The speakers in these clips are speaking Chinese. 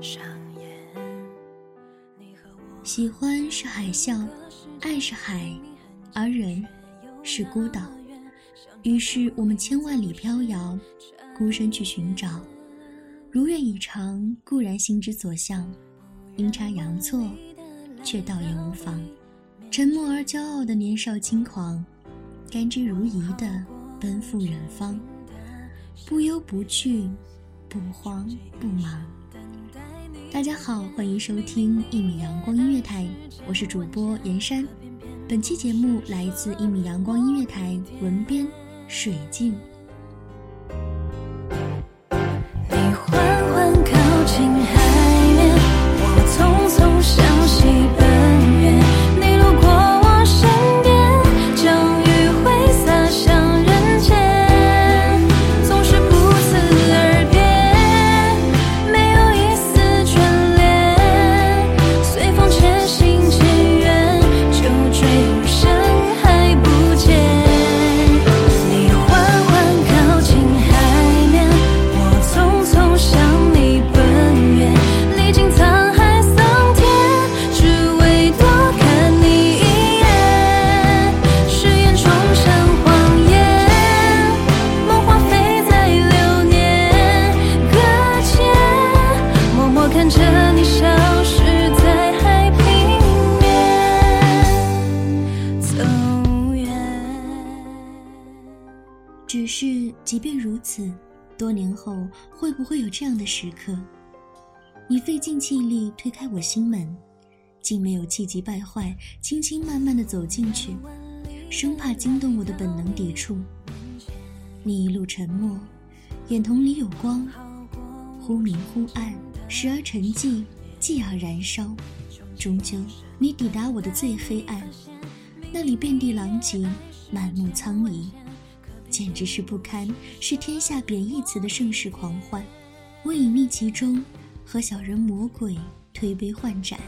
上喜欢是海啸，爱是海，而人是孤岛。于是我们千万里飘摇，孤身去寻找。如愿以偿固然心之所向，阴差阳错却倒也无妨。沉默而骄傲的年少轻狂，甘之如饴的奔赴远方，不忧不惧，不慌不忙。大家好，欢迎收听一米阳光音乐台，我是主播严山。本期节目来自一米阳光音乐台文编水镜是。即便如此，多年后会不会有这样的时刻？你费尽气力推开我心门，竟没有气急败坏，轻轻慢慢的走进去，生怕惊动我的本能抵触。你一路沉默，眼瞳里有光，忽明忽暗，时而沉寂，继而燃烧。终究，你抵达我的最黑暗，那里遍地狼藉，满目苍夷。简直是不堪，是天下贬义词的盛世狂欢。我隐匿其中，和小人魔鬼推杯换盏，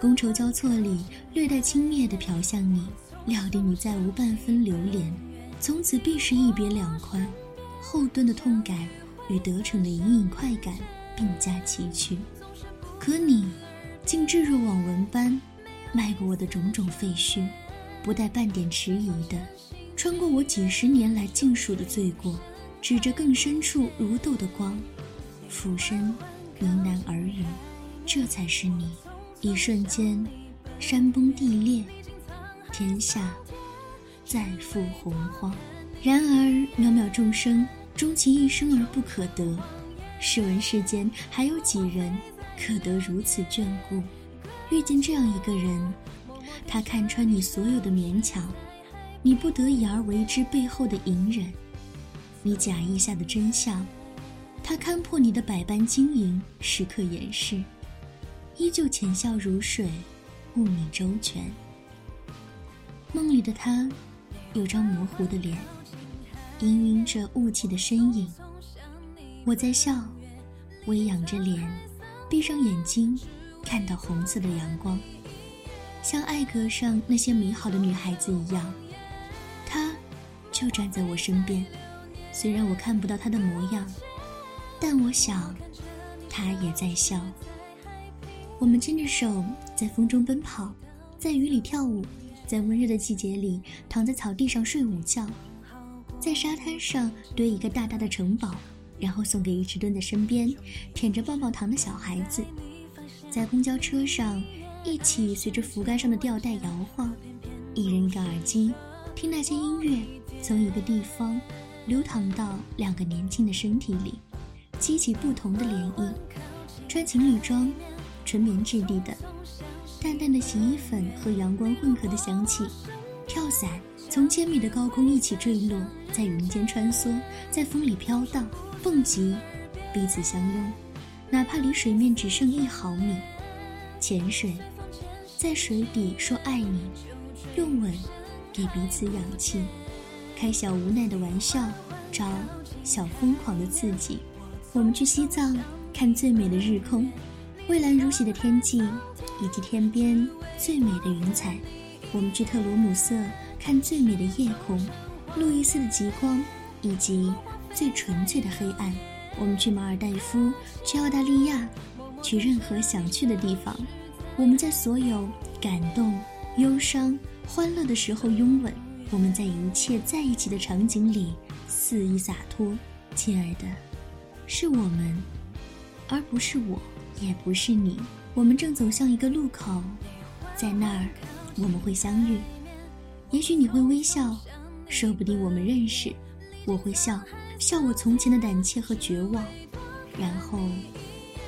觥筹交错里略带轻蔑地瞟向你，料定你再无半分留恋，从此必是一别两宽。后盾的痛感与得逞的隐隐快感并驾齐驱，可你竟置若罔闻般迈过我的种种废墟，不带半点迟疑的。穿过我几十年来尽数的罪过，指着更深处如豆的光，俯身呢喃耳语：“这才是你。”一瞬间，山崩地裂，天下再复洪荒。然而渺渺众生，终其一生而不可得。试问世间还有几人可得如此眷顾？遇见这样一个人，他看穿你所有的勉强。你不得已而为之背后的隐忍，你假意下的真相，他看破你的百般经营，时刻掩饰，依旧浅笑如水，护你周全。梦里的他，有张模糊的脸，氤氲着雾气的身影。我在笑，微仰着脸，闭上眼睛，看到红色的阳光，像爱格上那些美好的女孩子一样。就站在我身边，虽然我看不到他的模样，但我想，他也在笑。我们牵着手在风中奔跑，在雨里跳舞，在温热的季节里躺在草地上睡午觉，在沙滩上堆一个大大的城堡，然后送给一直蹲在身边舔着棒棒糖的小孩子。在公交车上，一起随着扶杆上的吊带摇晃，一人一个耳机，听那些音乐从一个地方流淌到两个年轻的身体里，激起不同的涟漪。穿情侣装，纯棉质地的，淡淡的洗衣粉和阳光混合的香气。跳伞，从千米的高空一起坠落，在云间穿梭，在风里飘荡，蹦极，彼此相拥。哪怕离水面只剩一毫米，潜水，在水底说爱你，用吻给彼此氧气，开小无奈的玩笑，找小疯狂的刺激。我们去西藏看最美的日空，蔚蓝如洗的天际，以及天边最美的云彩。我们去特罗姆瑟看最美的夜空，路易斯的极光，以及最纯粹的黑暗。我们去马尔代夫，去澳大利亚，去任何想去的地方。我们在所有感动、忧伤、欢乐的时候拥吻。我们在一切在一起的场景里肆意洒脱。亲爱的，是我们，而不是我，也不是你。我们正走向一个路口，在那儿我们会相遇。也许你会微笑，说不定我们认识。我会笑。笑我从前的胆怯和绝望，然后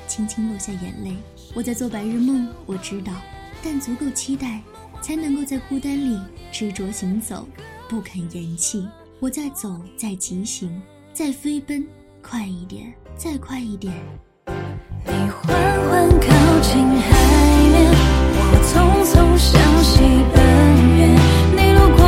轻轻落下眼泪。我在做白日梦，我知道，但足够期待，才能够在孤单里执着行走，不肯言弃。我在走，在疾行，在飞奔，快一点，再快一点。你缓缓靠近海面，我匆匆向西奔远。你路过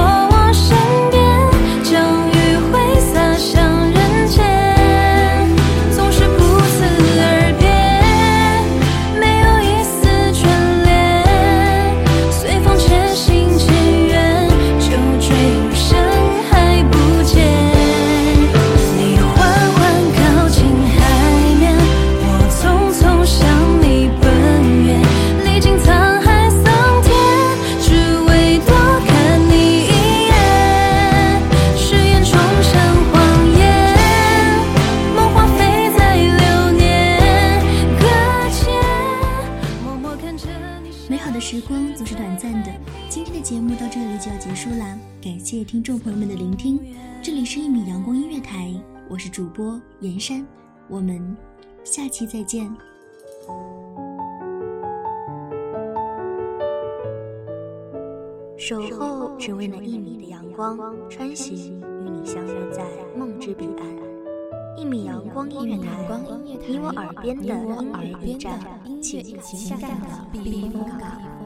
众朋友们的聆听，这里是一米阳光音乐台，我是主播严山，我们下期再见。守候只为那一米的阳光，穿行与你相约在梦之彼岸。一米阳光音乐台，你我耳边的音乐驿站，情感的避风港。